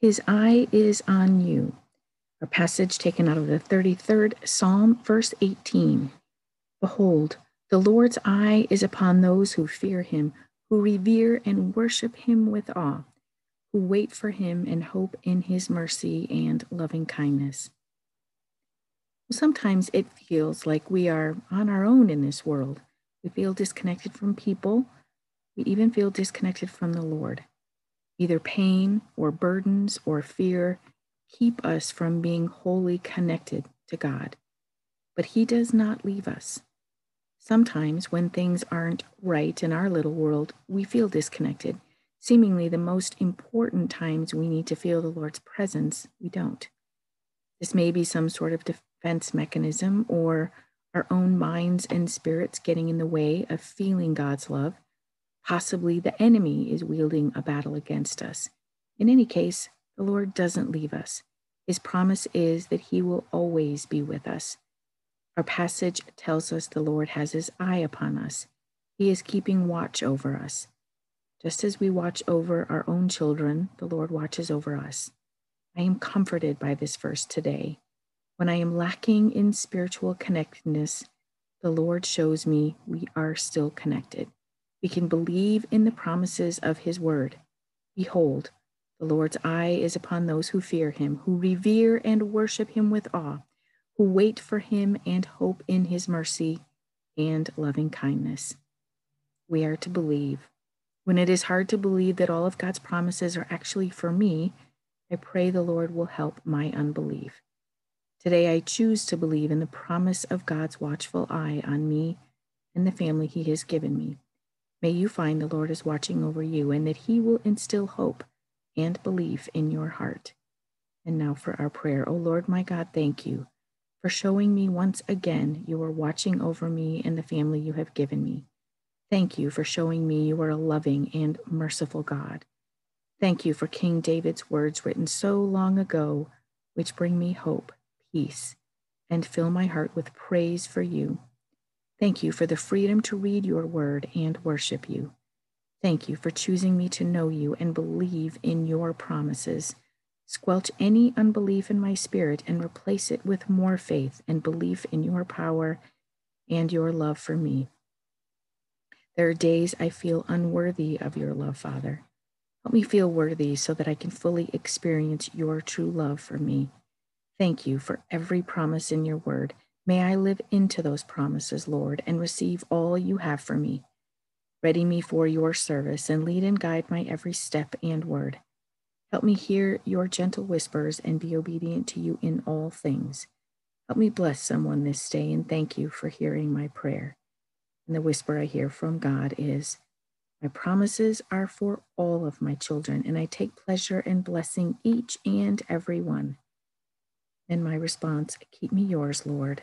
his eye is on you. A passage taken out of the 33rd Psalm, verse 18. Behold, the Lord's eye is upon those who fear him, who revere and worship him with awe, who wait for him and hope in his mercy and loving kindness. Sometimes it feels like we are on our own in this world. We feel disconnected from people. We even feel disconnected from the Lord. Either pain or burdens or fear keep us from being wholly connected to God. But He does not leave us. Sometimes, when things aren't right in our little world, we feel disconnected. Seemingly, the most important times we need to feel the Lord's presence, we don't. This may be some sort of defense mechanism or our own minds and spirits getting in the way of feeling God's love Possibly the enemy is wielding a battle against us. In any case, the Lord doesn't leave us. His promise is that he will always be with us. Our passage tells us the Lord has his eye upon us. He is keeping watch over us. Just as we watch over our own children, the Lord watches over us. I am comforted by this verse today. When I am lacking in spiritual connectedness, the Lord shows me we are still connected. We can believe in the promises of his word. Behold, the Lord's eye is upon those who fear him, who revere and worship him with awe, who wait for him and hope in his mercy and loving kindness. We are to believe. When it is hard to believe that all of God's promises are actually for me, I pray the Lord will help my unbelief. Today, I choose to believe in the promise of God's watchful eye on me and the family he has given me. May you find the Lord is watching over you and that he will instill hope and belief in your heart. And now for our prayer. O oh Lord, my God, thank you for showing me once again you are watching over me and the family you have given me. Thank you for showing me you are a loving and merciful God. Thank you for King David's words written so long ago, which bring me hope, peace, and fill my heart with praise for you. Thank you for the freedom to read your word and worship you. Thank you for choosing me to know you and believe in your promises. Squelch any unbelief in my spirit and replace it with more faith and belief in your power and your love for me. There are days I feel unworthy of your love, Father. Help me feel worthy so that I can fully experience your true love for me. Thank you for every promise in your word May I live into those promises, Lord, and receive all you have for me. Ready me for your service and lead and guide my every step and word. Help me hear your gentle whispers and be obedient to you in all things. Help me bless someone this day and thank you for hearing my prayer. And the whisper I hear from God is My promises are for all of my children, and I take pleasure in blessing each and every one. And my response Keep me yours, Lord